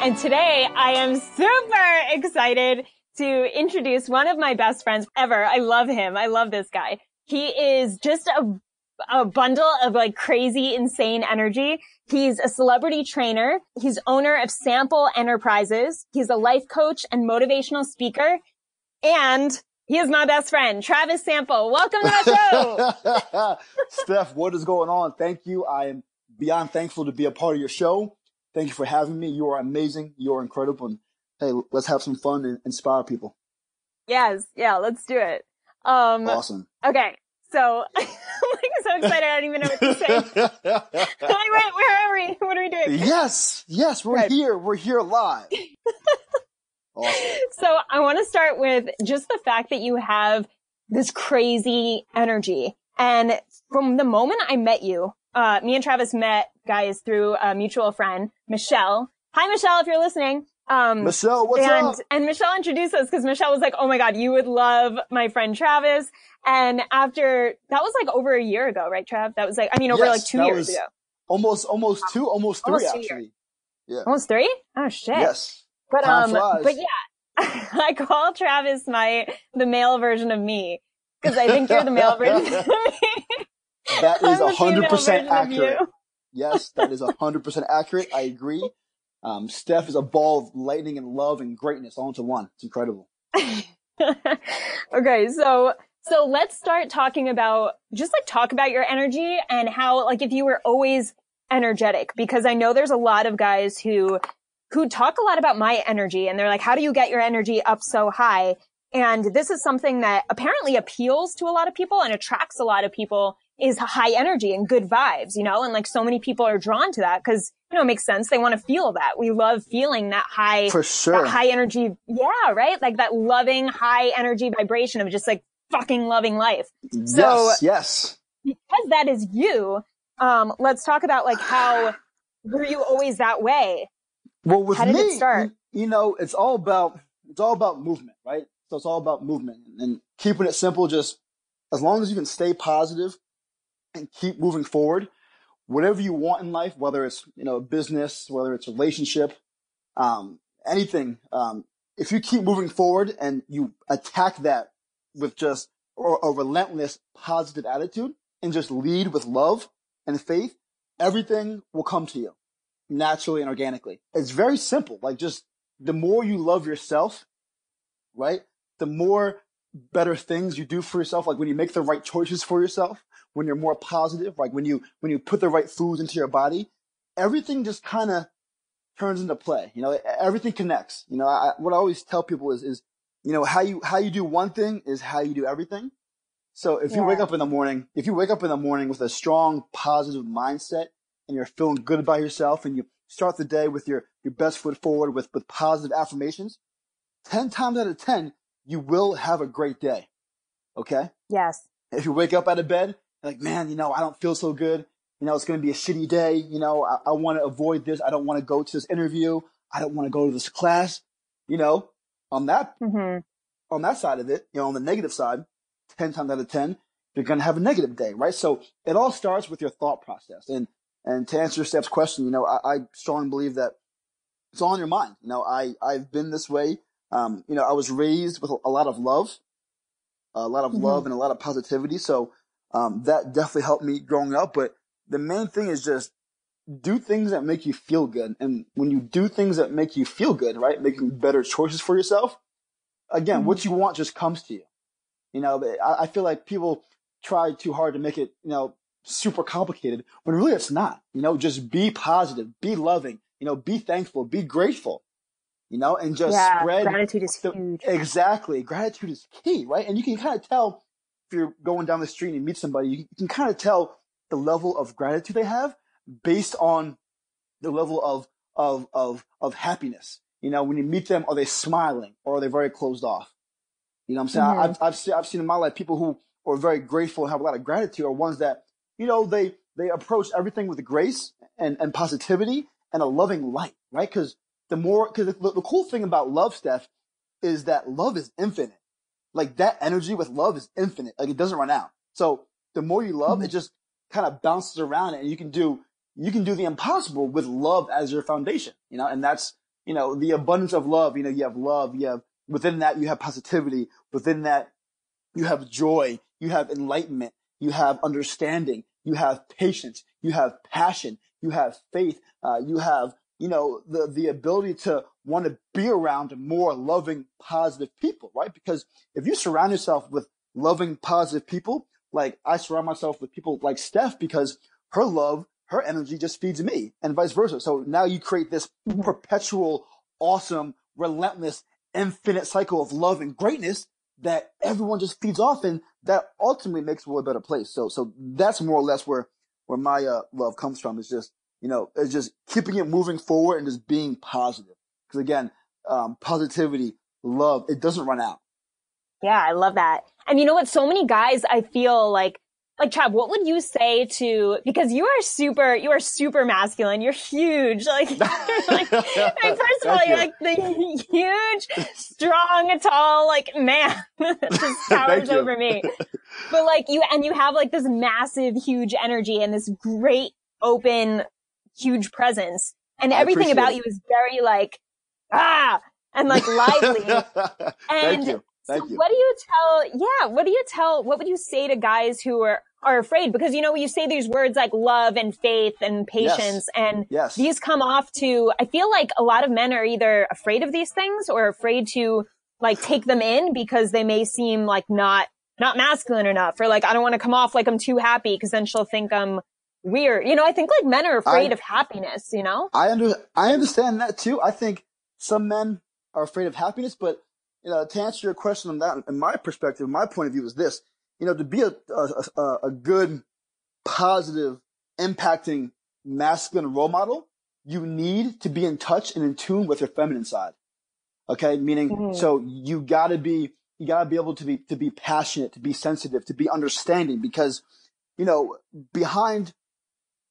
and today I am super excited to introduce one of my best friends ever. I love him. I love this guy. He is just a, a bundle of like crazy, insane energy. He's a celebrity trainer. He's owner of Sample Enterprises. He's a life coach and motivational speaker. And he is my best friend, Travis Sample. Welcome to my show. Steph, what is going on? Thank you. I am beyond thankful to be a part of your show. Thank you for having me. You are amazing. You are incredible. And hey, let's have some fun and inspire people. Yes. Yeah. Let's do it. Um, awesome. Okay. So I'm like so excited. I don't even know what to say. like, wait, where are we? What are we doing? Yes. Yes. We're right. here. We're here live. awesome. So I want to start with just the fact that you have this crazy energy. And from the moment I met you, uh, me and Travis met guys through a mutual friend, Michelle. Hi, Michelle, if you're listening. Um, Michelle, what's and, up? And Michelle introduced us because Michelle was like, "Oh my god, you would love my friend Travis." And after that was like over a year ago, right, Trav? That was like, I mean, over yes, like two years ago. Almost, almost two, almost three, almost actually. Yeah. Almost three? Oh shit. Yes. But Time um, flies. but yeah, I call Travis my the male version of me because I think you're the male version of me. That is a hundred percent accurate. Yes, that is a hundred percent accurate. I agree. Um, Steph is a ball of lightning and love and greatness all into one. It's incredible. okay, so so let's start talking about just like talk about your energy and how like if you were always energetic because I know there's a lot of guys who who talk a lot about my energy and they're like how do you get your energy up so high? And this is something that apparently appeals to a lot of people and attracts a lot of people is high energy and good vibes, you know, and like so many people are drawn to that because, you know, it makes sense. They want to feel that. We love feeling that high, for sure, high energy. Yeah. Right. Like that loving high energy vibration of just like fucking loving life. So yes, yes. Because that is you. Um, let's talk about like how were you always that way? Well, with how did me, it start? You know, it's all about, it's all about movement, right? So it's all about movement and keeping it simple. Just as long as you can stay positive and keep moving forward. Whatever you want in life, whether it's you know business, whether it's relationship, um, anything, um, if you keep moving forward and you attack that with just a relentless positive attitude and just lead with love and faith, everything will come to you naturally and organically. It's very simple. Like just the more you love yourself, right? The more better things you do for yourself. Like when you make the right choices for yourself, when you're more positive, like when you when you put the right foods into your body, everything just kind of turns into play. You know, everything connects. You know, I, what I always tell people is is you know how you how you do one thing is how you do everything. So if yeah. you wake up in the morning, if you wake up in the morning with a strong positive mindset and you're feeling good about yourself and you start the day with your your best foot forward with with positive affirmations, 10 times out of 10 you will have a great day. Okay? Yes. If you wake up out of bed like, man, you know, I don't feel so good. You know, it's going to be a shitty day. You know, I, I want to avoid this. I don't want to go to this interview. I don't want to go to this class. You know, on that, mm-hmm. on that side of it, you know, on the negative side, 10 times out of 10, you're going to have a negative day, right? So it all starts with your thought process. And, and to answer Steph's question, you know, I, I strongly believe that it's all in your mind. You know, I, I've been this way. Um, you know, I was raised with a lot of love, a lot of mm-hmm. love and a lot of positivity. So um, that definitely helped me growing up. But the main thing is just do things that make you feel good. And when you do things that make you feel good, right, making better choices for yourself, again, mm-hmm. what you want just comes to you. You know, I, I feel like people try too hard to make it, you know, super complicated when really it's not. You know, just be positive, be loving, you know, be thankful, be grateful, you know, and just yeah, spread. Gratitude is the, huge. Exactly. Gratitude is key, right? And you can kind of tell if you're going down the street and you meet somebody, you can kind of tell the level of gratitude they have based on the level of of of of happiness. You know, when you meet them, are they smiling or are they very closed off? You know what I'm saying? Mm-hmm. I've, I've, seen, I've seen in my life people who are very grateful and have a lot of gratitude are ones that, you know, they, they approach everything with grace and, and positivity and a loving light, right? Cause the more, cause the, the cool thing about love, Steph, is that love is infinite like that energy with love is infinite. Like it doesn't run out. So the more you love, mm-hmm. it just kind of bounces around and you can do you can do the impossible with love as your foundation, you know, and that's, you know, the abundance of love, you know, you have love, you have, within that, you have positivity. Within that, you have joy, you have enlightenment, you have understanding, you have patience, you have passion, you have faith, uh, you have, you know, the, the ability to want to be around more loving, positive people, right? Because if you surround yourself with loving, positive people, like I surround myself with people like Steph because her love, her energy just feeds me and vice versa. So now you create this mm-hmm. perpetual, awesome, relentless, infinite cycle of love and greatness that everyone just feeds off and that ultimately makes the world a better place. So, so that's more or less where, where my uh, love comes from is just, you know, it's just keeping it moving forward and just being positive. Cause again, um, positivity, love, it doesn't run out. Yeah, I love that. And you know what? So many guys, I feel like like Chad, what would you say to because you are super you are super masculine. You're huge. Like, like first of all, you're like the huge, strong, tall, like man just towers over me. But like you and you have like this massive, huge energy and this great, open, huge presence. And everything about it. you is very like ah and like lively. and Thank so you. what do you tell, yeah, what do you tell, what would you say to guys who are, are afraid? Because, you know, you say these words like love and faith and patience yes. and yes. these come off to, I feel like a lot of men are either afraid of these things or afraid to like take them in because they may seem like not, not masculine enough or like, I don't want to come off like I'm too happy because then she'll think I'm weird. You know, I think like men are afraid I, of happiness, you know? I under, I understand that too. I think some men are afraid of happiness, but you know, to answer your question on that, in my perspective, my point of view is this: you know, to be a a, a good, positive, impacting masculine role model, you need to be in touch and in tune with your feminine side. Okay, meaning mm-hmm. so you got to be you got to be able to be to be passionate, to be sensitive, to be understanding, because you know behind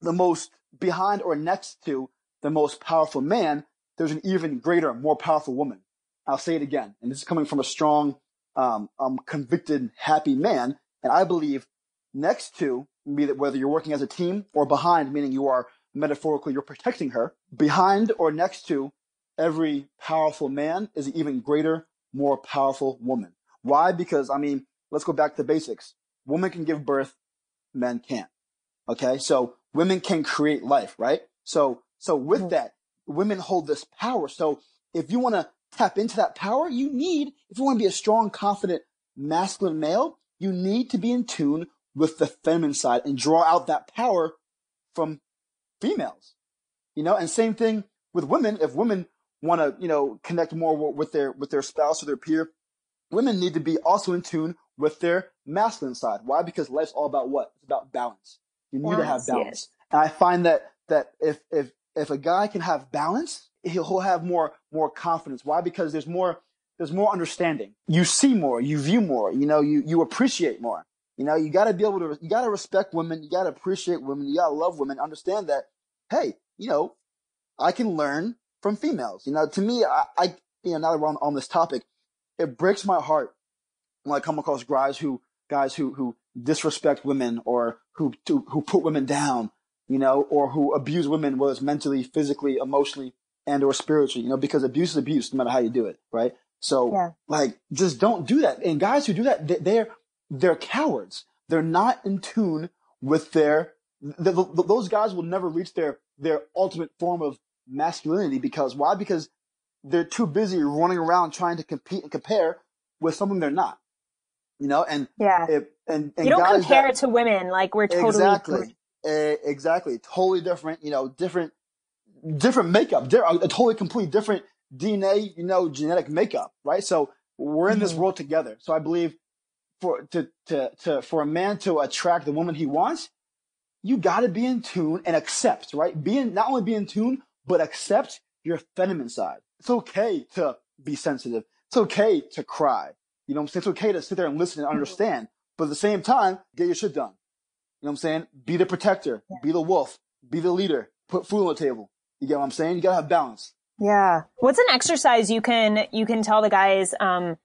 the most behind or next to the most powerful man, there's an even greater, more powerful woman. I'll say it again, and this is coming from a strong, um, um, convicted, happy man. And I believe next to, be that whether you're working as a team or behind, meaning you are metaphorically you're protecting her, behind or next to every powerful man is an even greater, more powerful woman. Why? Because I mean, let's go back to basics. Women can give birth, men can't. Okay, so women can create life, right? So, so with mm-hmm. that, women hold this power. So if you want to tap into that power, you need, if you want to be a strong, confident, masculine male, you need to be in tune with the feminine side and draw out that power from females. You know, and same thing with women. If women want to, you know, connect more with their, with their spouse or their peer, women need to be also in tune with their masculine side. Why? Because life's all about what? It's about balance. You need to have balance. Yes. And I find that, that if, if, if a guy can have balance, he'll have more more confidence. Why? Because there's more there's more understanding. You see more, you view more, you know, you you appreciate more. You know, you got to be able to you got to respect women, you got to appreciate women, you got to love women, understand that hey, you know, I can learn from females. You know, to me I, I you know, now that we're on, on this topic, it breaks my heart when I come across guys who guys who who disrespect women or who to, who put women down, you know, or who abuse women, whether it's mentally, physically, emotionally, and or spiritually, you know, because abuse is abuse no matter how you do it, right? So yeah. like, just don't do that. And guys who do that, they're, they're cowards. They're not in tune with their, the, the, those guys will never reach their, their ultimate form of masculinity because why? Because they're too busy running around trying to compete and compare with something they're not. You know, and yeah, if, and, and you don't compare that, it to women like we're totally exactly, uh, exactly, totally different. You know, different different makeup, there a totally complete different DNA, you know, genetic makeup, right? So we're in this mm-hmm. world together. So I believe for to to to for a man to attract the woman he wants, you got to be in tune and accept, right? Be in, not only be in tune, but accept your feminine side. It's okay to be sensitive. It's okay to cry. You know what I'm saying? It's okay to sit there and listen and understand. But at the same time, get your shit done. You know what I'm saying? Be the protector. Be the wolf. Be the leader. Put food on the table. You get what I'm saying? You gotta have balance. Yeah. What's an exercise you can, you can tell the guys, um,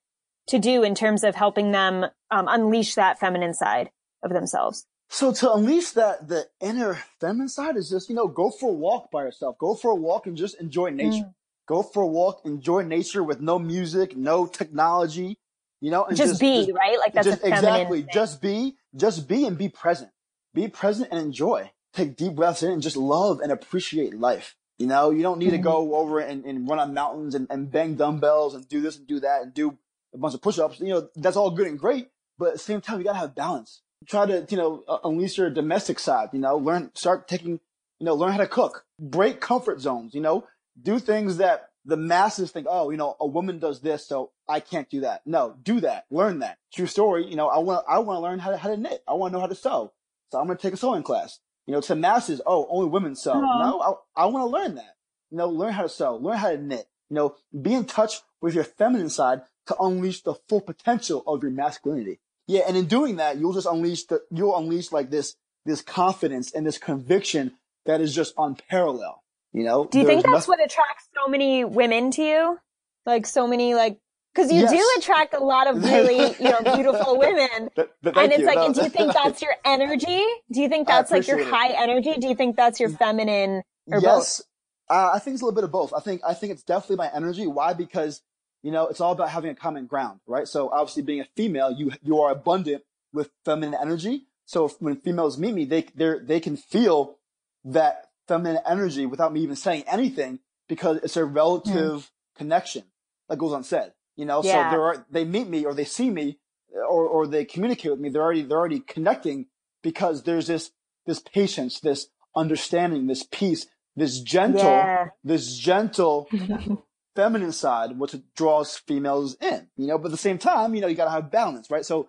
to do in terms of helping them, um, unleash that feminine side of themselves? So to unleash that the inner feminine side is just, you know, go for a walk by yourself. Go for a walk and just enjoy nature. Mm. Go for a walk, enjoy nature with no music, no technology, you know, and just, just be, just, right? Like that's just, exactly. Thing. Just be, just be and be present. Be present and enjoy. Take deep breaths in and just love and appreciate life. You know, you don't need mm-hmm. to go over and, and run on mountains and, and bang dumbbells and do this and do that and do a bunch of push-ups. You know, that's all good and great, but at the same time, you gotta have balance. Try to, you know, uh, unleash your domestic side. You know, learn, start taking, you know, learn how to cook. Break comfort zones. You know, do things that the masses think, oh, you know, a woman does this, so I can't do that. No, do that. Learn that. True story. You know, I want, I want to learn how to, how to knit. I want to know how to sew. So I'm going to take a sewing class. You know, to masses, oh, only women sew. No, I, I want to learn that. You know, learn how to sew, learn how to knit. You know, be in touch with your feminine side to unleash the full potential of your masculinity. Yeah, and in doing that, you'll just unleash the, you'll unleash like this, this confidence and this conviction that is just unparalleled. You know? Do you think that's nothing- what attracts so many women to you? Like so many like because you yes. do attract a lot of really, you know, beautiful women. And it's you. like, no. do you think that's your energy? Do you think that's like your high energy? Do you think that's your feminine or yes. both? Uh, I think it's a little bit of both. I think, I think it's definitely my energy. Why? Because, you know, it's all about having a common ground, right? So obviously being a female, you, you are abundant with feminine energy. So if, when females meet me, they, they they can feel that feminine energy without me even saying anything because it's a relative mm. connection that goes unsaid. You know, yeah. so they're, they meet me or they see me or, or they communicate with me. They're already, they're already connecting because there's this, this patience, this understanding, this peace, this gentle, yeah. this gentle feminine side, which draws females in, you know, but at the same time, you know, you gotta have balance, right? So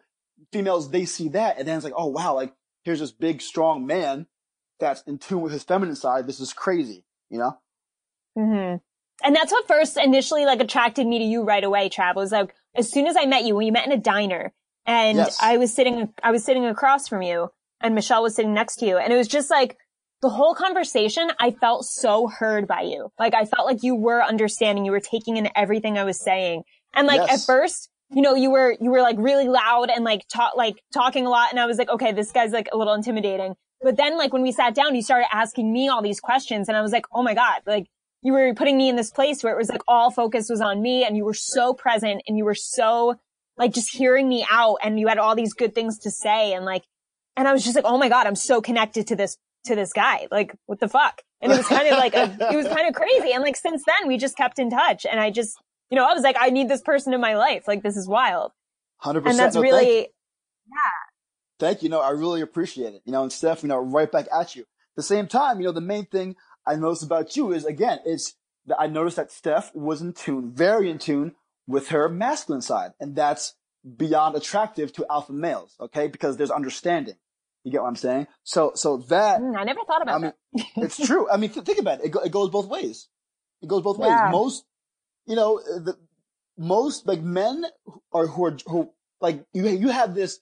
females, they see that and then it's like, oh wow, like here's this big, strong man that's in tune with his feminine side, this is crazy, you know? Mm-hmm. And that's what first initially like attracted me to you right away, Trav. Was like as soon as I met you, when you met in a diner, and yes. I was sitting, I was sitting across from you, and Michelle was sitting next to you, and it was just like the whole conversation. I felt so heard by you. Like I felt like you were understanding, you were taking in everything I was saying, and like yes. at first. You know, you were, you were like really loud and like talk, like talking a lot. And I was like, okay, this guy's like a little intimidating. But then like when we sat down, you started asking me all these questions and I was like, oh my God, like you were putting me in this place where it was like all focus was on me and you were so present and you were so like just hearing me out and you had all these good things to say and like, and I was just like, oh my God, I'm so connected to this, to this guy. Like, what the fuck? And it was kind of like, a, it was kind of crazy. And like, since then we just kept in touch and I just, you know, I was like, I need this person in my life. Like, this is wild. 100%. And that's no, really, yeah thank you. No, I really appreciate it. You know, and Steph, you know, right back at you. At the same time, you know, the main thing I noticed about you is again, it's that I noticed that Steph was in tune, very in tune with her masculine side. And that's beyond attractive to alpha males. Okay. Because there's understanding. You get what I'm saying? So, so that. Mm, I never thought about I mean, that. it's true. I mean, think about it. It, go, it goes both ways. It goes both yeah. ways. Most, you know, the, most like men are who are, who like you, you have this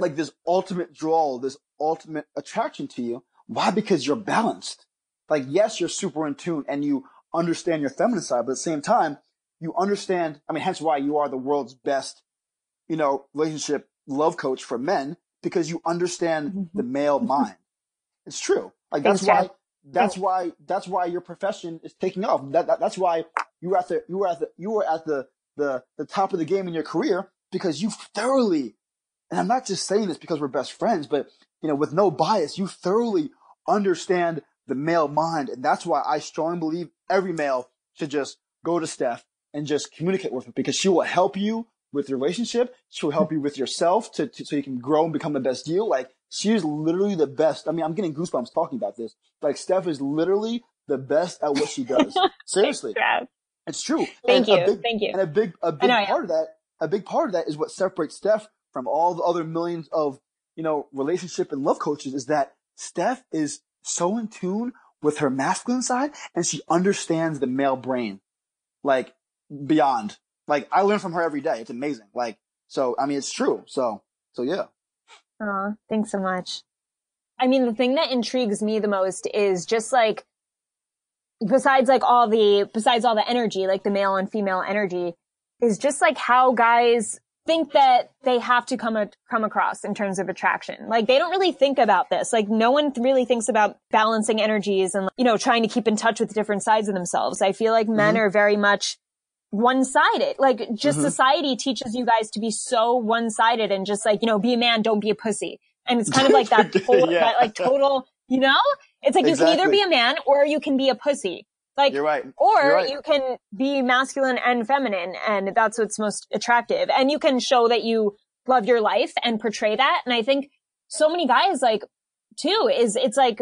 like this ultimate draw, this ultimate attraction to you. Why? Because you're balanced. Like, yes, you're super in tune and you understand your feminine side, but at the same time, you understand, I mean, hence why you are the world's best, you know, relationship love coach for men because you understand mm-hmm. the male mind. It's true. Like that's why, that's why, that's why your profession is taking off. That, that, that's why you were at the, you were at the, you were at the, the, the top of the game in your career because you thoroughly and I'm not just saying this because we're best friends, but you know, with no bias, you thoroughly understand the male mind. And that's why I strongly believe every male should just go to Steph and just communicate with her because she will help you with your relationship. She'll help you with yourself to, to so you can grow and become the best deal. Like she is literally the best. I mean, I'm getting goosebumps talking about this. Like Steph is literally the best at what she does. Seriously. it's true. Thank and you. Big, Thank you. And a big, a big know, part yeah. of that, a big part of that is what separates Steph from all the other millions of, you know, relationship and love coaches is that Steph is so in tune with her masculine side and she understands the male brain like beyond. Like I learn from her every day. It's amazing. Like, so, I mean, it's true. So, so yeah. Oh, thanks so much. I mean, the thing that intrigues me the most is just like, besides like all the, besides all the energy, like the male and female energy, is just like how guys think that they have to come, a, come across in terms of attraction. Like they don't really think about this. Like no one really thinks about balancing energies and, you know, trying to keep in touch with different sides of themselves. I feel like men mm-hmm. are very much one-sided. Like just mm-hmm. society teaches you guys to be so one-sided and just like, you know, be a man, don't be a pussy. And it's kind of like that, total, yeah. that like total, you know, it's like exactly. you can either be a man or you can be a pussy. Like, you're right. Or you're right. you can be masculine and feminine and that's what's most attractive. And you can show that you love your life and portray that. And I think so many guys like too is it's like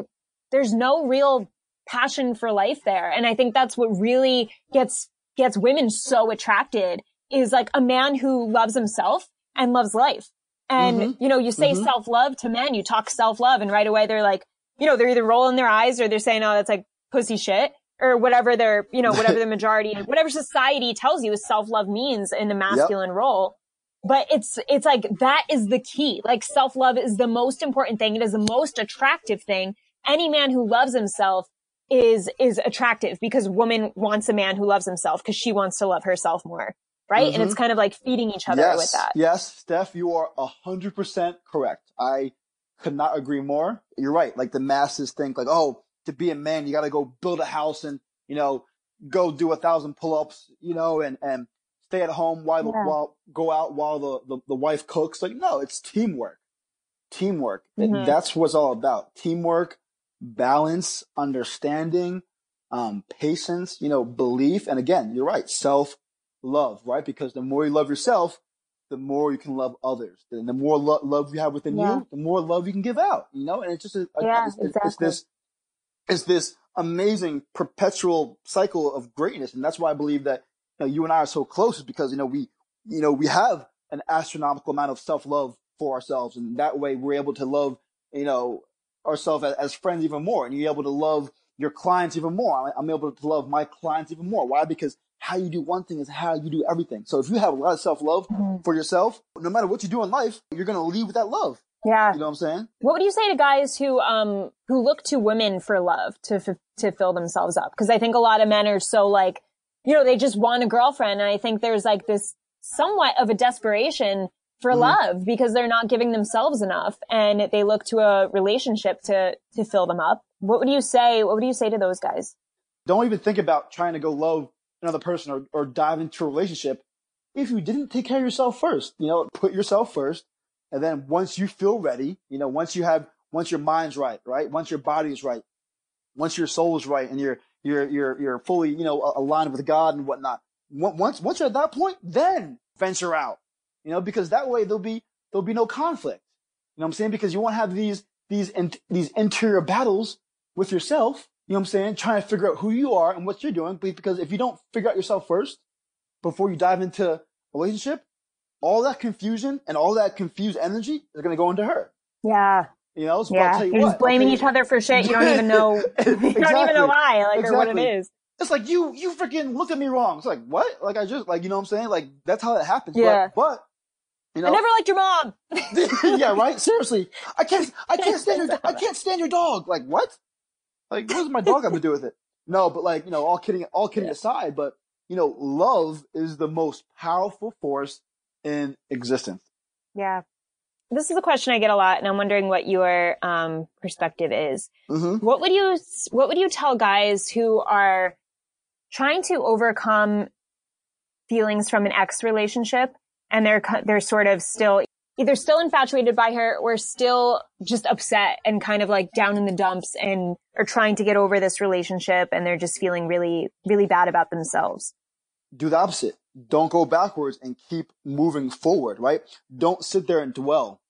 there's no real passion for life there. And I think that's what really gets gets women so attracted is like a man who loves himself and loves life. And, mm-hmm. you know, you say mm-hmm. self-love to men, you talk self-love and right away they're like, you know, they're either rolling their eyes or they're saying, oh, that's like pussy shit or whatever their, you know, whatever the majority, whatever society tells you self-love means in the masculine yep. role. But it's, it's like that is the key. Like self-love is the most important thing. It is the most attractive thing. Any man who loves himself is, is attractive because woman wants a man who loves himself because she wants to love herself more. Right. Mm-hmm. And it's mm-hmm. kind of like feeding each other yes, with that. Yes. Steph, you are a hundred percent correct. I could not agree more. You're right. Like the masses think like, oh, to be a man, you got to go build a house and, you know, go do a thousand pull-ups, you know, and, and stay at home while, yeah. while go out while the, the, the, wife cooks. Like, no, it's teamwork. Teamwork. Mm-hmm. That's what's all about. Teamwork, balance, understanding, um, patience, you know, belief. And again, you're right. Self love, right? Because the more you love yourself, the more you can love others. And the more lo- love you have within yeah. you, the more love you can give out, you know? And it's just, a, yeah, it's, exactly. it's this, it's this amazing perpetual cycle of greatness. And that's why I believe that you, know, you and I are so close is because, you know, we, you know, we have an astronomical amount of self love for ourselves. And that way we're able to love, you know, ourselves as, as, friends even more. And you're able to love your clients even more. I'm able to love my clients even more. Why? Because how you do one thing is how you do everything. So if you have a lot of self love mm-hmm. for yourself, no matter what you do in life, you're going to lead with that love. Yeah. You know what I'm saying? What would you say to guys who, um, who look to women for love to, f- to fill themselves up? Cause I think a lot of men are so like, you know, they just want a girlfriend. And I think there's like this somewhat of a desperation for mm-hmm. love because they're not giving themselves enough and they look to a relationship to, to fill them up. What would you say? What would you say to those guys? Don't even think about trying to go love another person or, or dive into a relationship if you didn't take care of yourself first. You know, put yourself first. And then once you feel ready, you know, once you have, once your mind's right, right? Once your body's right, once your soul is right and you're, you're, you're, you're fully, you know, aligned with God and whatnot. Once, once you're at that point, then venture out, you know, because that way there'll be, there'll be no conflict. You know what I'm saying? Because you won't have these, these, in, these interior battles with yourself. You know what I'm saying? Trying to figure out who you are and what you're doing. Because if you don't figure out yourself first before you dive into a relationship, all that confusion and all that confused energy is going to go into her. Yeah. You know, so yeah. you You're what, just blaming each other for shit. You don't even know. exactly. You don't even know why, like, exactly. or what it is. It's like you, you freaking looked at me wrong. It's like what? Like I just, like you know what I'm saying? Like that's how it happens. Yeah. But, but you know, I never liked your mom. yeah, right. Seriously, I can't, I can't stand your, I can't stand your dog. Like what? Like what does my dog have to do with it? No, but like you know, all kidding, all kidding yeah. aside, but you know, love is the most powerful force in existence. Yeah. This is a question I get a lot, and I'm wondering what your um, perspective is. Mm-hmm. What would you What would you tell guys who are trying to overcome feelings from an ex relationship, and they're they're sort of still either still infatuated by her or still just upset and kind of like down in the dumps and are trying to get over this relationship, and they're just feeling really really bad about themselves. Do the opposite don't go backwards and keep moving forward, right? Don't sit there and dwell.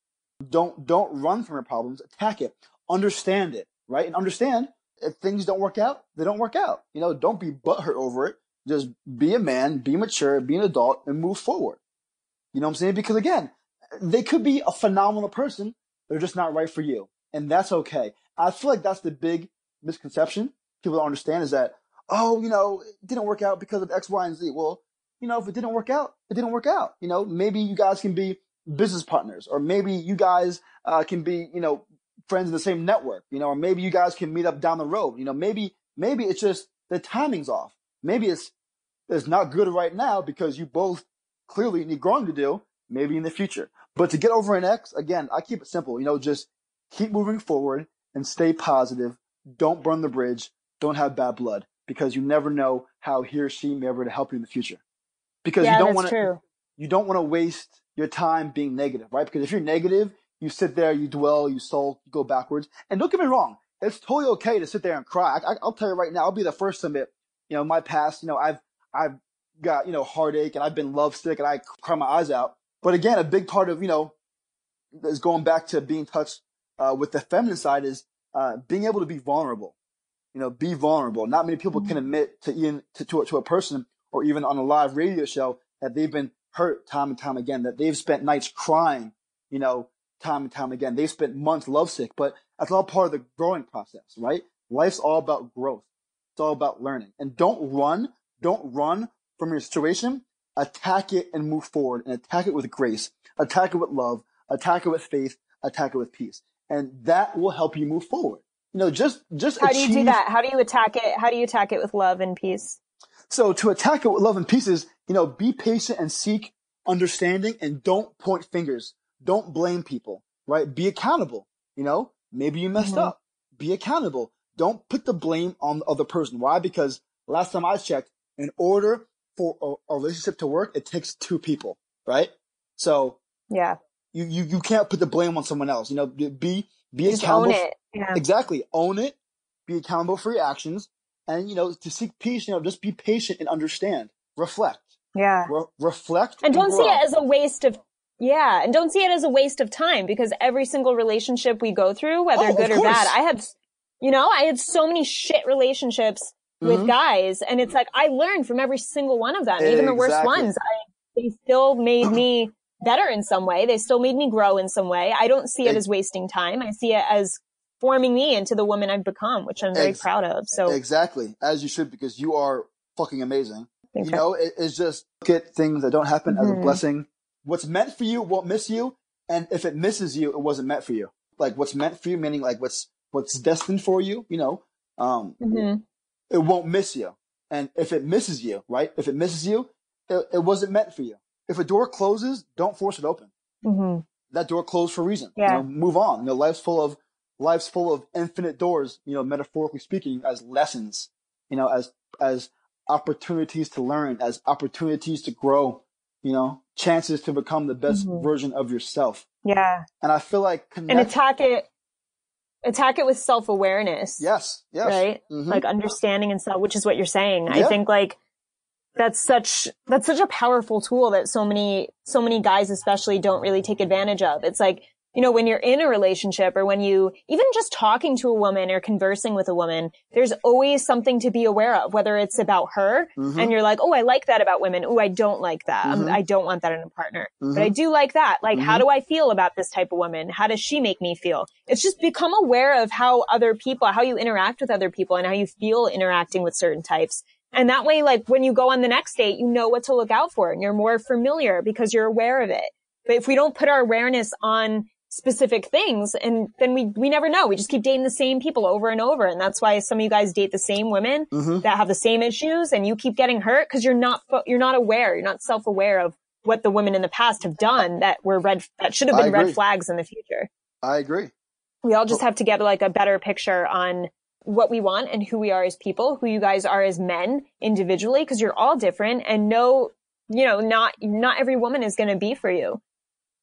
Don't, don't run from your problems. Attack it. Understand it, right? And understand if things don't work out, they don't work out. You know, don't be butthurt over it. Just be a man, be mature, be an adult and move forward. You know what I'm saying? Because again, they could be a phenomenal person. They're just not right for you. And that's okay. I feel like that's the big misconception people don't understand is that, oh, you know, it didn't work out because of X, Y, and Z. Well, you know, if it didn't work out, it didn't work out. You know, maybe you guys can be business partners, or maybe you guys uh, can be, you know, friends in the same network. You know, or maybe you guys can meet up down the road. You know, maybe maybe it's just the timing's off. Maybe it's it's not good right now because you both clearly need growing to do. maybe in the future. But to get over an X, again, I keep it simple. You know, just keep moving forward and stay positive. Don't burn the bridge. Don't have bad blood because you never know how he or she may be able to help you in the future. Because yeah, you don't want to, you don't want to waste your time being negative, right? Because if you're negative, you sit there, you dwell, you sulk, you go backwards. And don't get me wrong, it's totally okay to sit there and cry. I, will tell you right now, I'll be the first to admit, you know, my past, you know, I've, I've got, you know, heartache and I've been lovesick and I cry my eyes out. But again, a big part of, you know, is going back to being touched uh, with the feminine side is uh, being able to be vulnerable. You know, be vulnerable. Not many people can mm-hmm. admit to even to, to, to a person or even on a live radio show that they've been hurt time and time again, that they've spent nights crying, you know, time and time again. They've spent months lovesick, but that's all part of the growing process, right? Life's all about growth. It's all about learning. And don't run. Don't run from your situation. Attack it and move forward and attack it with grace. Attack it with love. Attack it with faith. Attack it with peace. And that will help you move forward. You know, just, just How achieve... do you do that? How do you attack it? How do you attack it with love and peace? So to attack it with love and peace is, you know, be patient and seek understanding and don't point fingers. Don't blame people, right? Be accountable. You know, maybe you messed mm-hmm. up. Be accountable. Don't put the blame on the other person. Why? Because last time I checked, in order for a, a relationship to work, it takes two people, right? So yeah, you, you, you can't put the blame on someone else. You know, be, be Just accountable. Own it. Yeah. Exactly. Own it. Be accountable for your actions. And, you know, to seek peace, you know, just be patient and understand. Reflect. Yeah. Re- reflect. And, and don't grow. see it as a waste of yeah, and don't see it as a waste of time because every single relationship we go through, whether oh, good or bad, I had, you know, I had so many shit relationships with mm-hmm. guys, and it's like I learned from every single one of them, exactly. even the worst ones. I, they still made me better in some way. They still made me grow in some way. I don't see it as wasting time. I see it as forming me into the woman I've become, which I'm very Ex- proud of. So exactly as you should, because you are fucking amazing. You know, it, it's just look at things that don't happen mm-hmm. as a mm-hmm. blessing what's meant for you won't miss you, and if it misses you, it wasn't meant for you. Like what's meant for you, meaning like what's what's destined for you, you know, um, mm-hmm. it won't miss you. And if it misses you, right? If it misses you, it, it wasn't meant for you. If a door closes, don't force it open. Mm-hmm. That door closed for a reason. Yeah. You know, move on. You know, life's full of life's full of infinite doors. You know, metaphorically speaking, as lessons. You know, as as opportunities to learn, as opportunities to grow, you know, chances to become the best mm-hmm. version of yourself. Yeah. And I feel like connect- and attack it attack it with self-awareness. Yes. Yes. Right? Mm-hmm. Like understanding and self, which is what you're saying. Yeah. I think like that's such that's such a powerful tool that so many so many guys especially don't really take advantage of. It's like you know, when you're in a relationship or when you even just talking to a woman or conversing with a woman, there's always something to be aware of, whether it's about her mm-hmm. and you're like, Oh, I like that about women. Oh, I don't like that. Mm-hmm. I don't want that in a partner, mm-hmm. but I do like that. Like, how mm-hmm. do I feel about this type of woman? How does she make me feel? It's just become aware of how other people, how you interact with other people and how you feel interacting with certain types. And that way, like when you go on the next date, you know what to look out for and you're more familiar because you're aware of it. But if we don't put our awareness on specific things and then we we never know. We just keep dating the same people over and over. And that's why some of you guys date the same women mm-hmm. that have the same issues and you keep getting hurt because you're not you're not aware. You're not self-aware of what the women in the past have done that were red that should have been red flags in the future. I agree. We all just have to get like a better picture on what we want and who we are as people who you guys are as men individually because you're all different and no you know not not every woman is going to be for you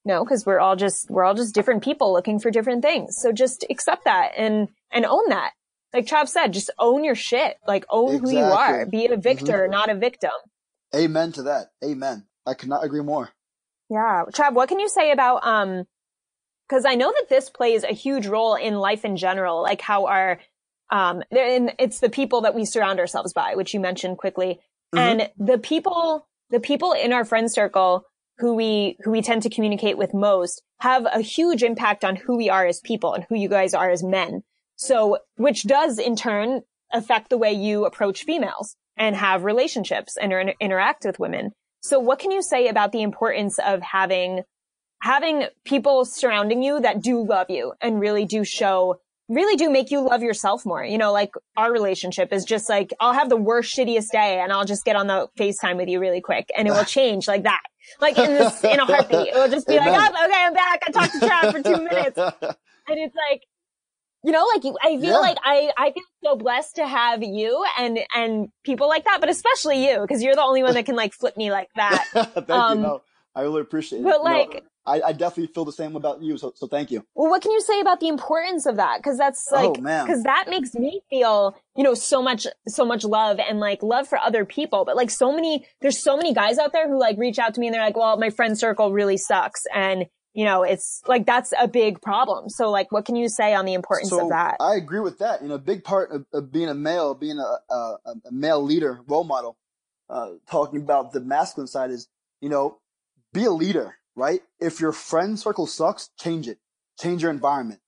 no, because we're all just, we're all just different people looking for different things. So just accept that and, and own that. Like Trav said, just own your shit. Like own exactly. who you are. Be a victor, mm-hmm. not a victim. Amen to that. Amen. I cannot agree more. Yeah. Trav, what can you say about, um, cause I know that this plays a huge role in life in general, like how our, um, and it's the people that we surround ourselves by, which you mentioned quickly. Mm-hmm. And the people, the people in our friend circle who we who we tend to communicate with most have a huge impact on who we are as people and who you guys are as men. So, which does in turn affect the way you approach females and have relationships and inter- interact with women. So, what can you say about the importance of having having people surrounding you that do love you and really do show really do make you love yourself more. You know, like our relationship is just like, I'll have the worst, shittiest day and I'll just get on the FaceTime with you really quick and it will change like that. like in this, in a heartbeat. It will just be Amen. like, oh, okay, I'm back. I talked to Chad for two minutes. And it's like, you know, like I feel yeah. like I, I feel so blessed to have you and, and people like that, but especially you, cause you're the only one that can like flip me like that. Thank um, you. No, I really appreciate it. But like, I, I, definitely feel the same about you. So, so thank you. Well, what can you say about the importance of that? Cause that's oh, like, oh, cause that makes me feel, you know, so much, so much love and like love for other people. But like so many, there's so many guys out there who like reach out to me and they're like, well, my friend circle really sucks. And you know, it's like that's a big problem. So like, what can you say on the importance so of that? I agree with that. You know, a big part of, of being a male, being a, a, a male leader, role model, uh, talking about the masculine side is, you know, be a leader, right? If your friend circle sucks, change it. Change your environment.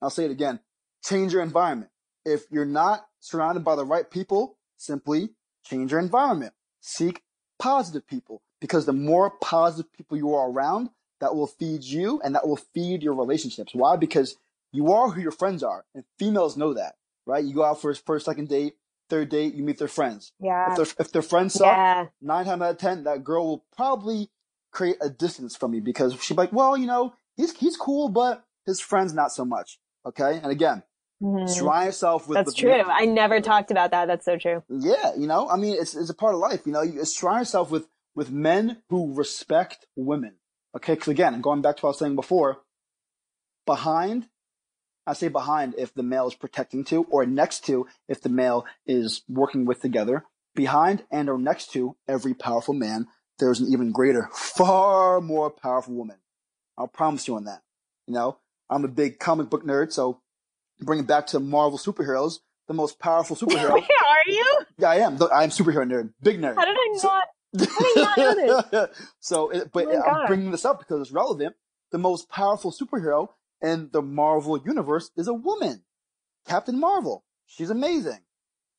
I'll say it again. Change your environment. If you're not surrounded by the right people, simply change your environment. Seek positive people because the more positive people you are around, that will feed you and that will feed your relationships. Why? Because you are who your friends are, and females know that, right? You go out for a first, second date, third date, you meet their friends. Yeah. If, if their friends suck, yeah. nine times out of ten, that girl will probably create a distance from me because she'll be like, well, you know, he's he's cool, but his friends not so much. Okay, and again, mm-hmm. surround yourself with. That's with true. I never talked about that. That's so true. Yeah, you know, I mean, it's it's a part of life. You know, you surround yourself with with men who respect women. Okay, because again, going back to what I was saying before, behind, I say behind if the male is protecting to, or next to if the male is working with together. Behind and or next to every powerful man, there's an even greater, far more powerful woman. I'll promise you on that. You know, I'm a big comic book nerd, so bring it back to Marvel superheroes. The most powerful superhero. Are you? Yeah, I am. I am superhero nerd. Big nerd. How did I not? so, it, but oh I'm bringing this up because it's relevant. The most powerful superhero in the Marvel universe is a woman, Captain Marvel. She's amazing.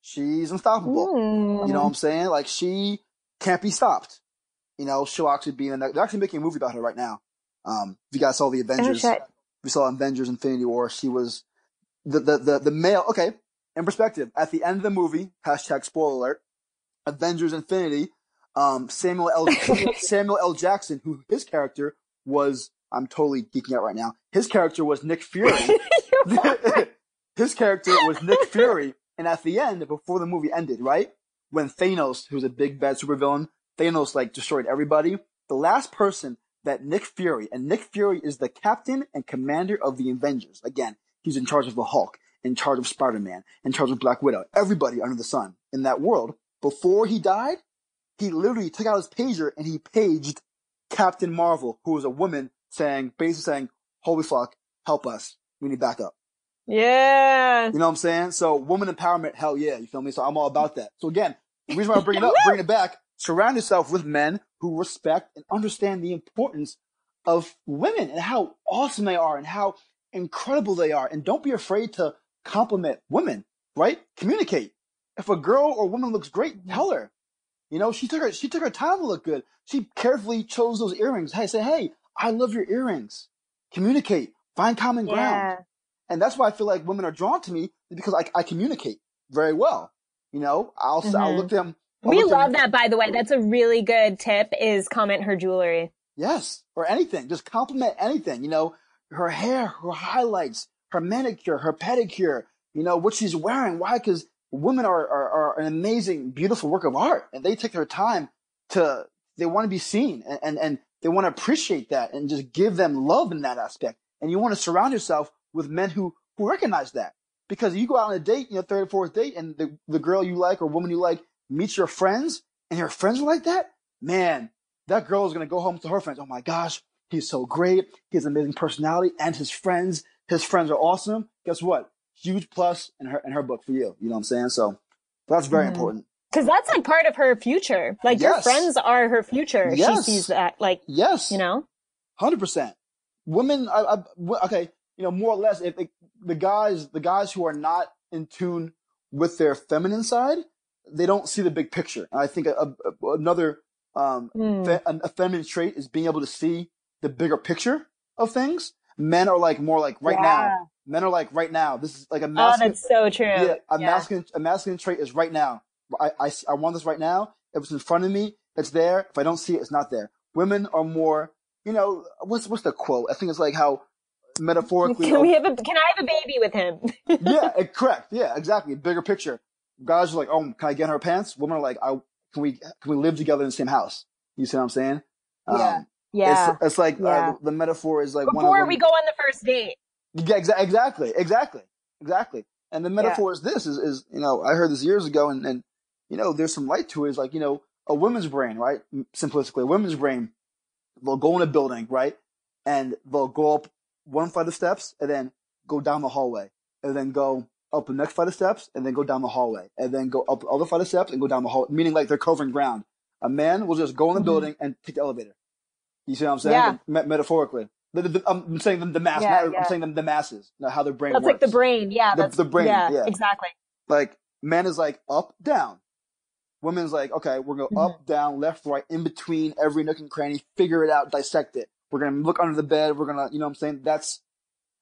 She's unstoppable. Mm. You know what I'm saying? Like she can't be stopped. You know, she'll actually be in. The, they're actually making a movie about her right now. Um, if you guys saw the Avengers, oh, we saw Avengers: Infinity War. She was the the the, the male. Okay, in perspective, at the end of the movie, hashtag spoiler alert, Avengers: Infinity um, Samuel L. Samuel L. Jackson, who his character was, I'm totally geeking out right now. His character was Nick Fury. his character was Nick Fury, and at the end, before the movie ended, right when Thanos, who's a big bad supervillain, Thanos like destroyed everybody. The last person that Nick Fury, and Nick Fury is the captain and commander of the Avengers. Again, he's in charge of the Hulk, in charge of Spider Man, in charge of Black Widow, everybody under the sun in that world. Before he died, he literally took out his pager and he paged Captain Marvel, who was a woman, saying, basically saying, holy fuck, help us. We need backup. Yeah. You know what I'm saying? So woman empowerment, hell yeah. You feel me? So I'm all about that. So again, the reason why I bring it up, bring it back, surround yourself with men who respect and understand the importance of women and how awesome they are and how incredible they are. And don't be afraid to compliment women, right? Communicate. If a girl or woman looks great, tell her. You know, she took her she took her time to look good. She carefully chose those earrings. Hey, say, hey, I love your earrings. Communicate, find common ground. Yeah. And that's why I feel like women are drawn to me because I, I communicate very well. You know, I'll mm-hmm. I'll look them. We love that, by the way. That's a really good tip. Is comment her jewelry. Yes, or anything. Just compliment anything. You know, her hair, her highlights, her manicure, her pedicure. You know what she's wearing. Why? Because women are, are, are, an amazing, beautiful work of art, and they take their time to they want to be seen and, and, and they want to appreciate that and just give them love in that aspect. And you want to surround yourself with men who who recognize that because you go out on a date, you know, third or fourth date, and the the girl you like or woman you like meets your friends, and your friends are like that. Man, that girl is gonna go home to her friends. Oh my gosh, he's so great. He has an amazing personality, and his friends, his friends are awesome. Guess what? huge plus in her in her book for you. You know what I'm saying? So that's very mm. important. Because that's like part of her future. Like yes. your friends are her future. Yes. She sees that. Like yes, you know, hundred percent. Women, I, I, okay, you know, more or less, if, the guys, the guys who are not in tune with their feminine side, they don't see the big picture. And I think a, a, another um, mm. fe- a feminine trait is being able to see the bigger picture of things. Men are like more like right yeah. now. Men are like right now. This is like a masculine. Oh, that's so true. Yeah, a yeah. masculine a masculine trait is right now. I, I I want this right now. If it's in front of me, it's there. If I don't see it, it's not there. women are more, you know, what's what's the quote? I think it's like how metaphorically. Can we have a? Can I have a baby with him? yeah, correct. Yeah, exactly. Bigger picture. Guys are like, oh, can I get in her pants? Women are like, I can we can we live together in the same house? You see what I'm saying? Yeah. Um, yeah. It's, it's like uh, yeah. Uh, the, the, metaphor is like before we go on the first date. Yeah, exa- exactly, exactly, exactly. And the metaphor yeah. is this: is is you know I heard this years ago, and and you know there's some light to it. Is like you know a woman's brain, right? Simplistically, a woman's brain. They'll go in a building, right, and they'll go up one flight of steps, and then go down the hallway, and then go up the next flight of steps, and then go down the hallway, and then go up all the other flight of steps, and go down the hall. Meaning like they're covering ground. A man will just go in the mm-hmm. building and take the elevator. You see what I'm saying? Yeah. Me- metaphorically. The, the, the, I'm saying the, the mass. Yeah, yeah. I'm saying the, the masses. How their brain that's works. like the brain. Yeah. The, the brain. Yeah, yeah, Exactly. Like man is like up, down. Women's like, okay, we're going mm-hmm. up, down, left, right, in between every nook and cranny, figure it out, dissect it. We're going to look under the bed. We're going to, you know what I'm saying? That's,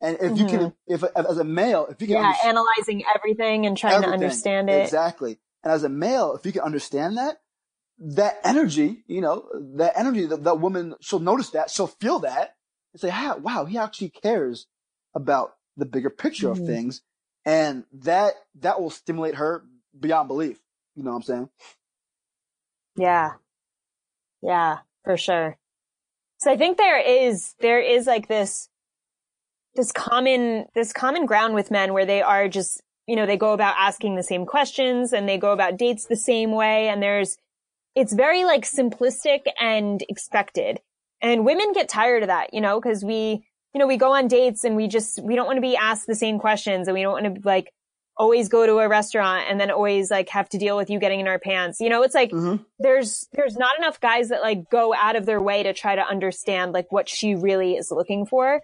and if mm-hmm. you can, mm-hmm. if as a male, if you can, yeah, analyzing everything and trying everything, to understand it. Exactly. And as a male, if you can understand that, that energy, you know, that energy, that, that woman, she'll notice that, she'll feel that, and say, ah, wow, he actually cares about the bigger picture mm-hmm. of things. And that, that will stimulate her beyond belief. You know what I'm saying? Yeah. Yeah, for sure. So I think there is, there is like this, this common, this common ground with men where they are just, you know, they go about asking the same questions and they go about dates the same way. And there's, it's very like simplistic and expected. And women get tired of that, you know, cause we, you know, we go on dates and we just, we don't want to be asked the same questions and we don't want to like always go to a restaurant and then always like have to deal with you getting in our pants. You know, it's like mm-hmm. there's, there's not enough guys that like go out of their way to try to understand like what she really is looking for.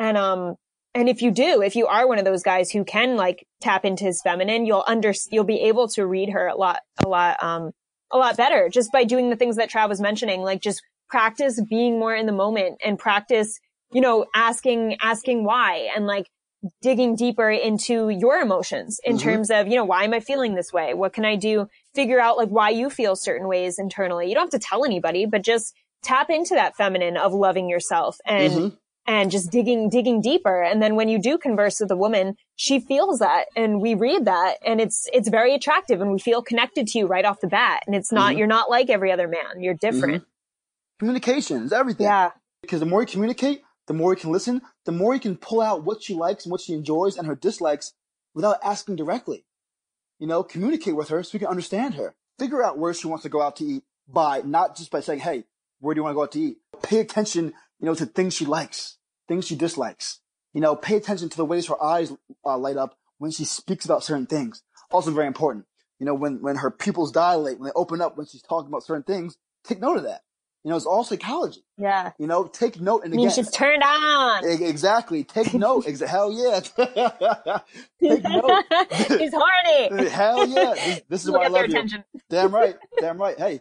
And, um, and if you do, if you are one of those guys who can like tap into his feminine, you'll under, you'll be able to read her a lot, a lot, um, a lot better just by doing the things that Trav was mentioning, like just practice being more in the moment and practice, you know, asking, asking why and like digging deeper into your emotions in mm-hmm. terms of, you know, why am I feeling this way? What can I do? Figure out like why you feel certain ways internally. You don't have to tell anybody, but just tap into that feminine of loving yourself and mm-hmm and just digging, digging deeper. And then when you do converse with a woman, she feels that and we read that and it's, it's very attractive and we feel connected to you right off the bat. And it's not, mm-hmm. you're not like every other man. You're different. Mm-hmm. Communication is everything. Yeah. Because the more you communicate, the more you can listen, the more you can pull out what she likes and what she enjoys and her dislikes without asking directly. You know, communicate with her so you can understand her. Figure out where she wants to go out to eat by, not just by saying, Hey, where do you want to go out to eat? Pay attention you know, to things she likes, things she dislikes. You know, pay attention to the ways her eyes uh, light up when she speaks about certain things. Also very important. You know, when, when her pupils dilate, when they open up, when she's talking about certain things, take note of that. You know, it's all psychology. Yeah. You know, take note and again. She's turned on. Exactly. Take note. Hell yeah. take note. He's horny. hell yeah. This, this is why I love you. Attention. Damn right. Damn right. Hey,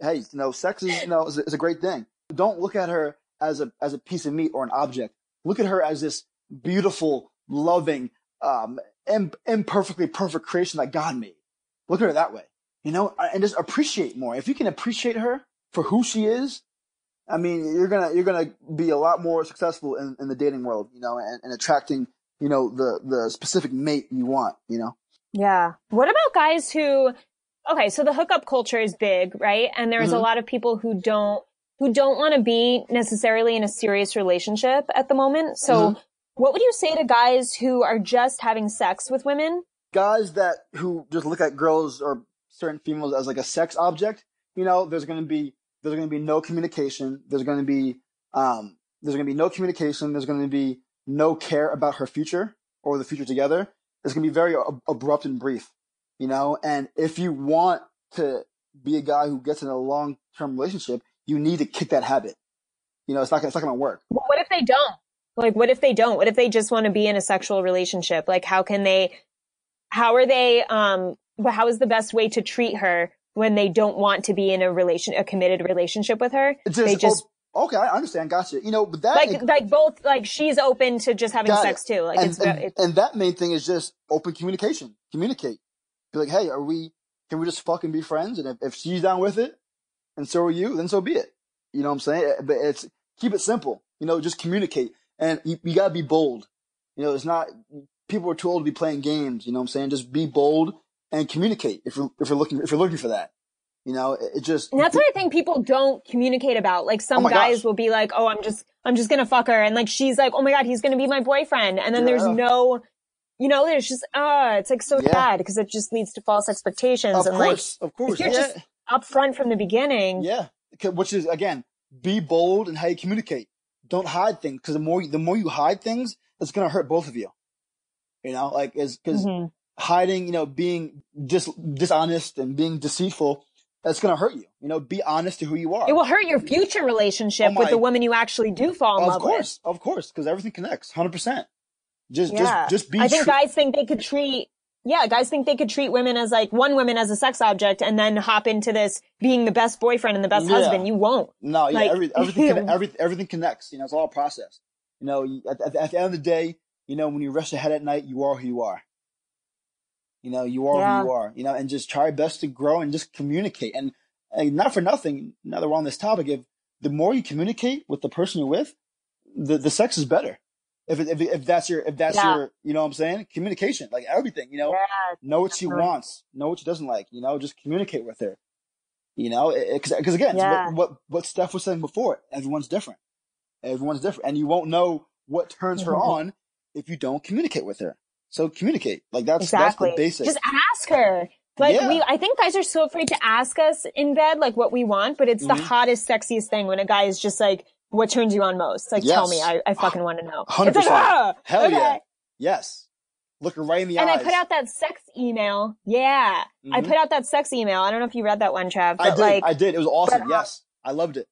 hey, you know, sex is, you know, is a, is a great thing. Don't look at her as a as a piece of meat or an object. Look at her as this beautiful, loving, um, imp- imperfectly perfect creation that God made. Look at her that way, you know, and just appreciate more. If you can appreciate her for who she is, I mean, you're gonna you're gonna be a lot more successful in, in the dating world, you know, and, and attracting, you know, the the specific mate you want, you know. Yeah. What about guys who? Okay, so the hookup culture is big, right? And there's mm-hmm. a lot of people who don't who don't want to be necessarily in a serious relationship at the moment. So mm-hmm. what would you say to guys who are just having sex with women? Guys that who just look at girls or certain females as like a sex object, you know, there's going to be there's going to be no communication. There's going to be um there's going to be no communication. There's going to be no care about her future or the future together. It's going to be very ab- abrupt and brief, you know. And if you want to be a guy who gets in a long term relationship, you need to kick that habit. You know, it's not, it's not going to work. Well, what if they don't? Like, what if they don't? What if they just want to be in a sexual relationship? Like, how can they, how are they, um, how is the best way to treat her when they don't want to be in a relation, a committed relationship with her? Just, they just, oh, okay, I understand. Gotcha. You know, but that, like, it, like both, like she's open to just having sex too. Like, and, it's, and, it's, and that main thing is just open communication. Communicate. Be like, hey, are we, can we just fucking be friends? And if, if she's down with it and so are you, then so be it. You know what I'm saying? But it's keep it simple. You know, just communicate, and you, you gotta be bold. You know, it's not people are told to be playing games. You know what I'm saying? Just be bold and communicate if you're if you're looking if you're looking for that. You know, it, it just and that's what I think people don't communicate about. Like some oh guys gosh. will be like, "Oh, I'm just I'm just gonna fuck her," and like she's like, "Oh my god, he's gonna be my boyfriend," and then yeah. there's no you know, there's just ah, uh, it's like so yeah. bad because it just leads to false expectations. Of and course, like, of course, if you're yeah. just upfront from the beginning. Yeah, which is again, be bold in how you communicate. Don't hide things because the more the more you hide things, it's gonna hurt both of you. You know, like is because mm-hmm. hiding, you know, being dis- dishonest and being deceitful, that's gonna hurt you. You know, be honest to who you are. It will hurt your future relationship oh with the woman you actually do fall in love course, with. Of course, of course, because everything connects, hundred percent. Just, yeah. just, just be. I think guys think they could treat. Yeah, guys think they could treat women as like one woman as a sex object and then hop into this being the best boyfriend and the best yeah. husband. You won't. No, yeah, like, every, everything, every, everything connects. You know, it's all a process. You know, at, at, at, the end of the day, you know, when you rush ahead at night, you are who you are. You know, you are yeah. who you are. You know, and just try best to grow and just communicate. And, and not for nothing. Now that we're on this topic, if the more you communicate with the person you're with, the the sex is better. If, if, if that's your, if that's yeah. your, you know what I'm saying? Communication, like everything, you know, yeah, know what she wants, know what she doesn't like, you know, just communicate with her, you know, cause, cause again, yeah. what, what, what Steph was saying before, everyone's different. Everyone's different and you won't know what turns mm-hmm. her on if you don't communicate with her. So communicate. Like that's, exactly. that's the basic. Just ask her. Like yeah. we, I think guys are so afraid to ask us in bed, like what we want, but it's mm-hmm. the hottest, sexiest thing when a guy is just like, what turns you on most? Like, yes. tell me. I, I fucking want to know. 100%. It's like, ah, Hell okay. yeah. Yes. Look her right in the and eyes. And I put out that sex email. Yeah. Mm-hmm. I put out that sex email. I don't know if you read that one, Trav. I did. Like, I did. It was awesome. But, yes. I loved it.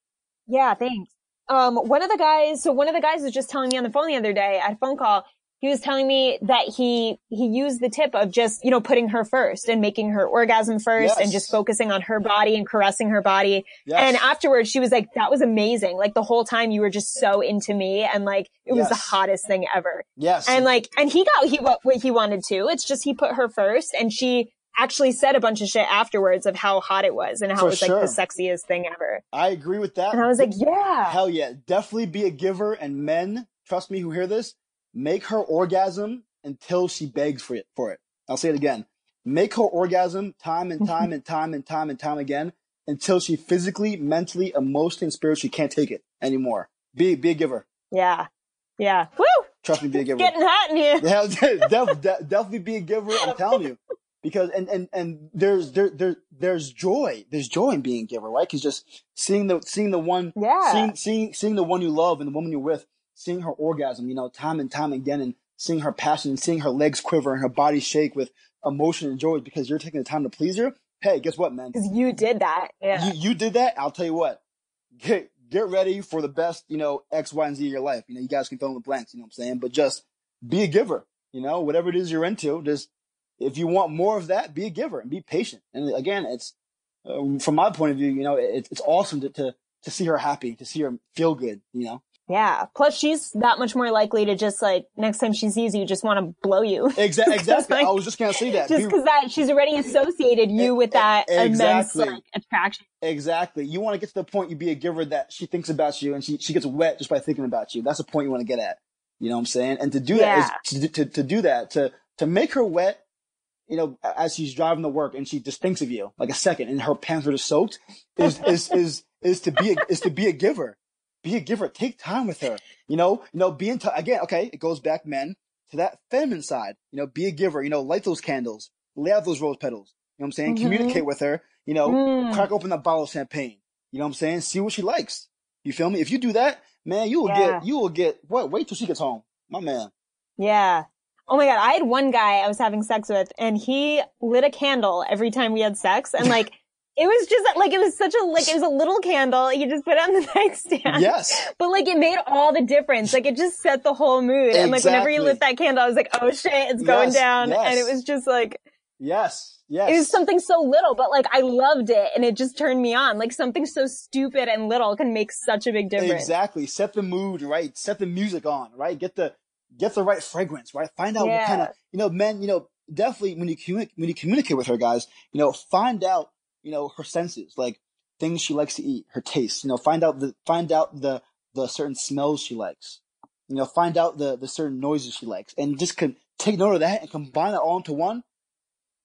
Yeah. Thanks. Um, one of the guys, so one of the guys was just telling me on the phone the other day at a phone call, he was telling me that he he used the tip of just you know putting her first and making her orgasm first yes. and just focusing on her body and caressing her body. Yes. and afterwards she was like that was amazing. Like the whole time you were just so into me and like it yes. was the hottest thing ever. Yes. And like and he got he what, what he wanted to. It's just he put her first and she actually said a bunch of shit afterwards of how hot it was and how For it was sure. like the sexiest thing ever. I agree with that. And i was like yeah. Hell yeah. Definitely be a giver and men trust me who hear this Make her orgasm until she begs for it. For it. I'll say it again. Make her orgasm time and time and time and time and time again until she physically, mentally, emotionally, and spiritually can't take it anymore. Be be a giver. Yeah. Yeah. Woo! Trust me, be a giver. Getting hot in here. Yeah, def, def, definitely be a giver. I'm telling you, because and and and there's there there there's joy. There's joy in being a giver, right? Because just seeing the seeing the one, yeah, seeing seeing seeing the one you love and the woman you're with seeing her orgasm, you know, time and time again and seeing her passion and seeing her legs quiver and her body shake with emotion and joy because you're taking the time to please her. Hey, guess what, man? Because you did that. Yeah. You, you did that. I'll tell you what. Get, get ready for the best, you know, X, Y, and Z of your life. You know, you guys can fill in the blanks, you know what I'm saying? But just be a giver, you know, whatever it is you're into, just, if you want more of that, be a giver and be patient. And again, it's, uh, from my point of view, you know, it, it's awesome to, to, to see her happy, to see her feel good, you know? Yeah. Plus, she's that much more likely to just like next time she sees you, just want to blow you. Exactly. Exactly. like, I was just gonna say that. Just because that she's already associated you with that exactly. immense like attraction. Exactly. You want to get to the point you be a giver that she thinks about you and she she gets wet just by thinking about you. That's the point you want to get at. You know what I'm saying? And to do yeah. that is to, to to do that to to make her wet. You know, as she's driving to work and she just thinks of you like a second, and her pants are just soaked. Is is is is to be a, is to be a giver be a giver. Take time with her. You know, you know, be in touch again. Okay, it goes back, men, to that feminine side. You know, be a giver. You know, light those candles, lay out those rose petals. You know what I'm saying? Mm-hmm. Communicate with her. You know, mm. crack open that bottle of champagne. You know what I'm saying? See what she likes. You feel me? If you do that, man, you will yeah. get, you will get what? Wait till she gets home, my man. Yeah. Oh my god, I had one guy I was having sex with, and he lit a candle every time we had sex, and like. It was just like, it was such a, like, it was a little candle. You just put it on the nightstand. Yes. But like, it made all the difference. Like, it just set the whole mood. Exactly. And like, whenever you lit that candle, I was like, oh shit, it's going yes, down. Yes. And it was just like, yes. Yes. It was something so little, but like I loved it and it just turned me on. Like something so stupid and little can make such a big difference. Exactly. Set the mood, right? Set the music on, right? Get the, get the right fragrance, right? Find out yeah. what kind of, you know, men, you know, definitely when you communicate, when you communicate with her guys, you know, find out you know, her senses. Like, things she likes to eat, her taste. You know, find out the find out the the certain smells she likes. You know, find out the the certain noises she likes, and just can take note of that and combine that all into one.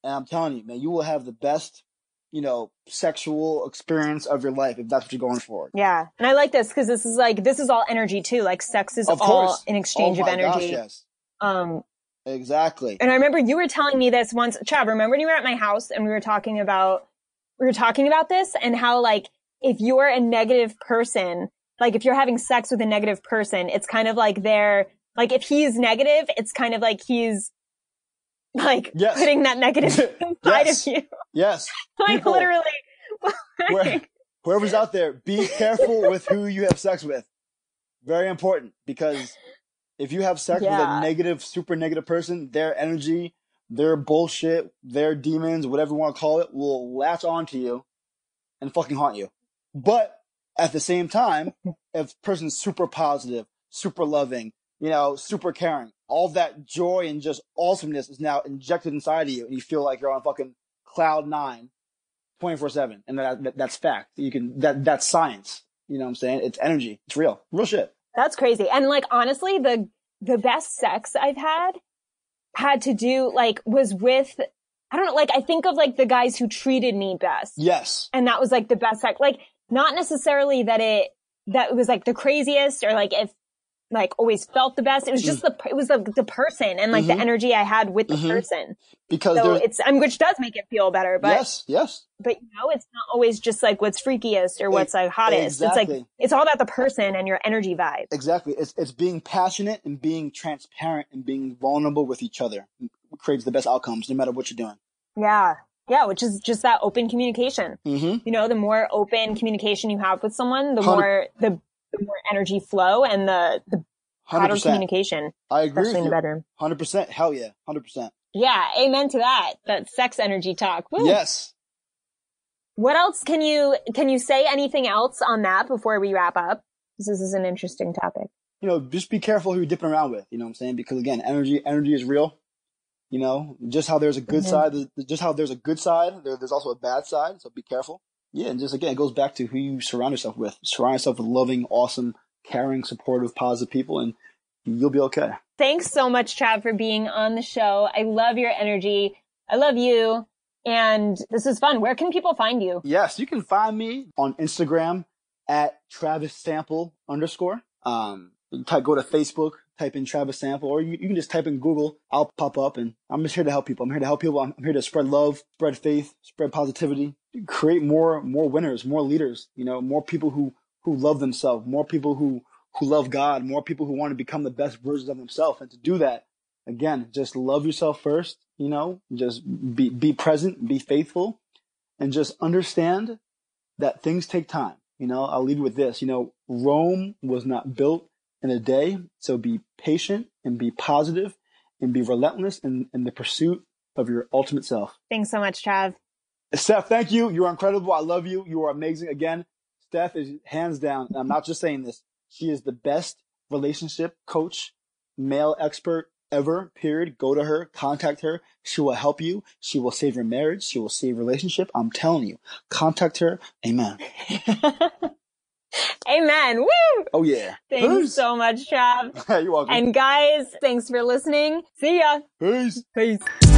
And I'm telling you, man, you will have the best, you know, sexual experience of your life if that's what you're going for. Yeah, and I like this because this is like this is all energy too. Like sex is all an exchange oh of energy. Gosh, yes. Um, exactly. And I remember you were telling me this once, Trav. Remember when you were at my house and we were talking about we were talking about this and how like if you're a negative person, like if you're having sex with a negative person, it's kind of like they're like if he's negative, it's kind of like he's like yes. putting that negative inside yes. of you. Yes. like People, literally. where, whoever's out there, be careful with who you have sex with. Very important because if you have sex yeah. with a negative, super negative person, their energy, their bullshit, their demons, whatever you want to call it, will latch onto you and fucking haunt you. But at the same time, if person's super positive, super loving, you know, super caring, all that joy and just awesomeness is now injected inside of you and you feel like you're on fucking cloud nine 24 seven. And that, that, that's fact. You can, that, that's science. You know what I'm saying? It's energy. It's real. Real shit. That's crazy. And like, honestly, the, the best sex I've had had to do, like, was with, I don't know, like, I think of like the guys who treated me best. Yes. And that was like the best sex. Like, not necessarily that it, that it was like the craziest or like if like always felt the best. It was just mm. the it was the, the person and like mm-hmm. the energy I had with the mm-hmm. person. Because so it's I mean, which does make it feel better. But yes, yes. But you know, it's not always just like what's freakiest or what's like hottest. Exactly. It's like it's all about the person and your energy vibe. Exactly. It's it's being passionate and being transparent and being vulnerable with each other creates the best outcomes no matter what you're doing. Yeah. Yeah, which is just that open communication. Mm-hmm. You know, the more open communication you have with someone, the more the the more energy flow and the the better communication. I agree with in the bedroom. Hundred percent. Hell yeah. Hundred percent. Yeah. Amen to that. That sex energy talk. Woo. Yes. What else can you can you say anything else on that before we wrap up? Because This is an interesting topic. You know, just be careful who you're dipping around with. You know what I'm saying? Because again, energy energy is real. You know, just how there's a good mm-hmm. side, just how there's a good side, there, there's also a bad side. So be careful. Yeah, and just again, it goes back to who you surround yourself with. Surround yourself with loving, awesome, caring, supportive, positive people, and you'll be okay. Thanks so much, Trav, for being on the show. I love your energy. I love you. And this is fun. Where can people find you? Yes, you can find me on Instagram at Travis Sample underscore. Um, go to Facebook, type in Travis Sample, or you, you, can just type in Google. I'll pop up, and I'm just here to help people. I'm here to help people. I'm, I'm here to spread love, spread faith, spread positivity, create more more winners, more leaders. You know, more people who who love themselves, more people who who love God, more people who want to become the best versions of themselves. And to do that, again, just love yourself first. You know, just be be present, be faithful, and just understand that things take time. You know, I'll leave you with this. You know, Rome was not built in a day. So be patient and be positive and be relentless in, in the pursuit of your ultimate self. Thanks so much, Trav. Steph, thank you. You're incredible. I love you. You are amazing. Again, Steph is hands down, I'm not just saying this, she is the best relationship coach, male expert ever, period. Go to her, contact her. She will help you. She will save your marriage. She will save relationship. I'm telling you. Contact her. Amen. Amen. Woo! Oh yeah. Thanks Peace. so much, Trav. You're welcome. And guys, thanks for listening. See ya. Peace. Peace.